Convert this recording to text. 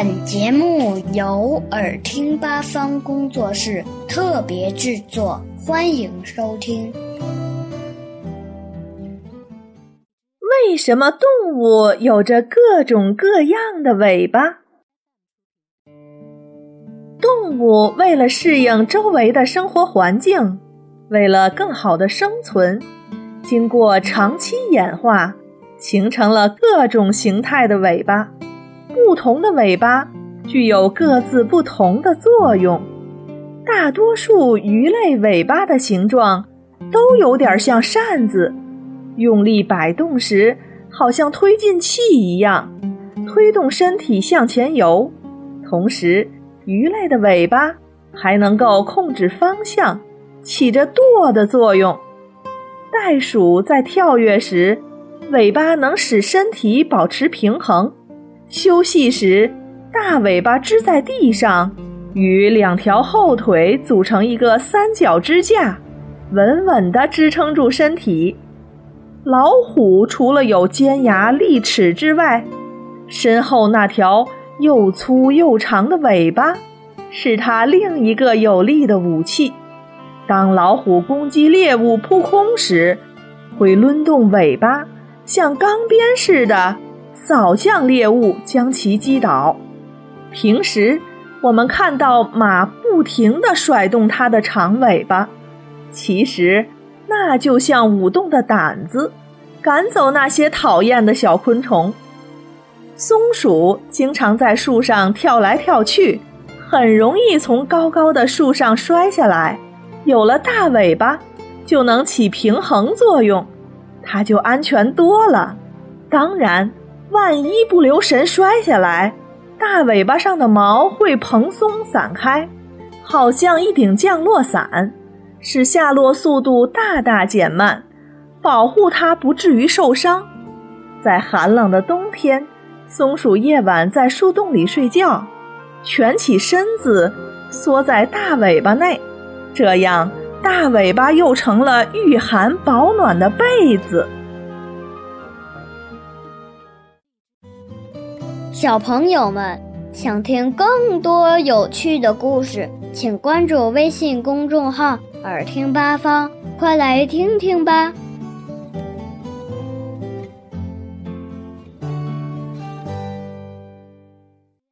本节目由耳听八方工作室特别制作，欢迎收听。为什么动物有着各种各样的尾巴？动物为了适应周围的生活环境，为了更好的生存，经过长期演化，形成了各种形态的尾巴。不同的尾巴具有各自不同的作用。大多数鱼类尾巴的形状都有点像扇子，用力摆动时好像推进器一样，推动身体向前游。同时，鱼类的尾巴还能够控制方向，起着舵的作用。袋鼠在跳跃时，尾巴能使身体保持平衡。休息时，大尾巴支在地上，与两条后腿组成一个三角支架，稳稳地支撑住身体。老虎除了有尖牙利齿之外，身后那条又粗又长的尾巴，是它另一个有力的武器。当老虎攻击猎物扑空时，会抡动尾巴，像钢鞭似的。扫向猎物，将其击倒。平时我们看到马不停地甩动它的长尾巴，其实那就像舞动的掸子，赶走那些讨厌的小昆虫。松鼠经常在树上跳来跳去，很容易从高高的树上摔下来。有了大尾巴，就能起平衡作用，它就安全多了。当然。万一不留神摔下来，大尾巴上的毛会蓬松散开，好像一顶降落伞，使下落速度大大减慢，保护它不至于受伤。在寒冷的冬天，松鼠夜晚在树洞里睡觉，蜷起身子缩在大尾巴内，这样大尾巴又成了御寒保暖的被子。小朋友们想听更多有趣的故事，请关注微信公众号“耳听八方”，快来听听吧。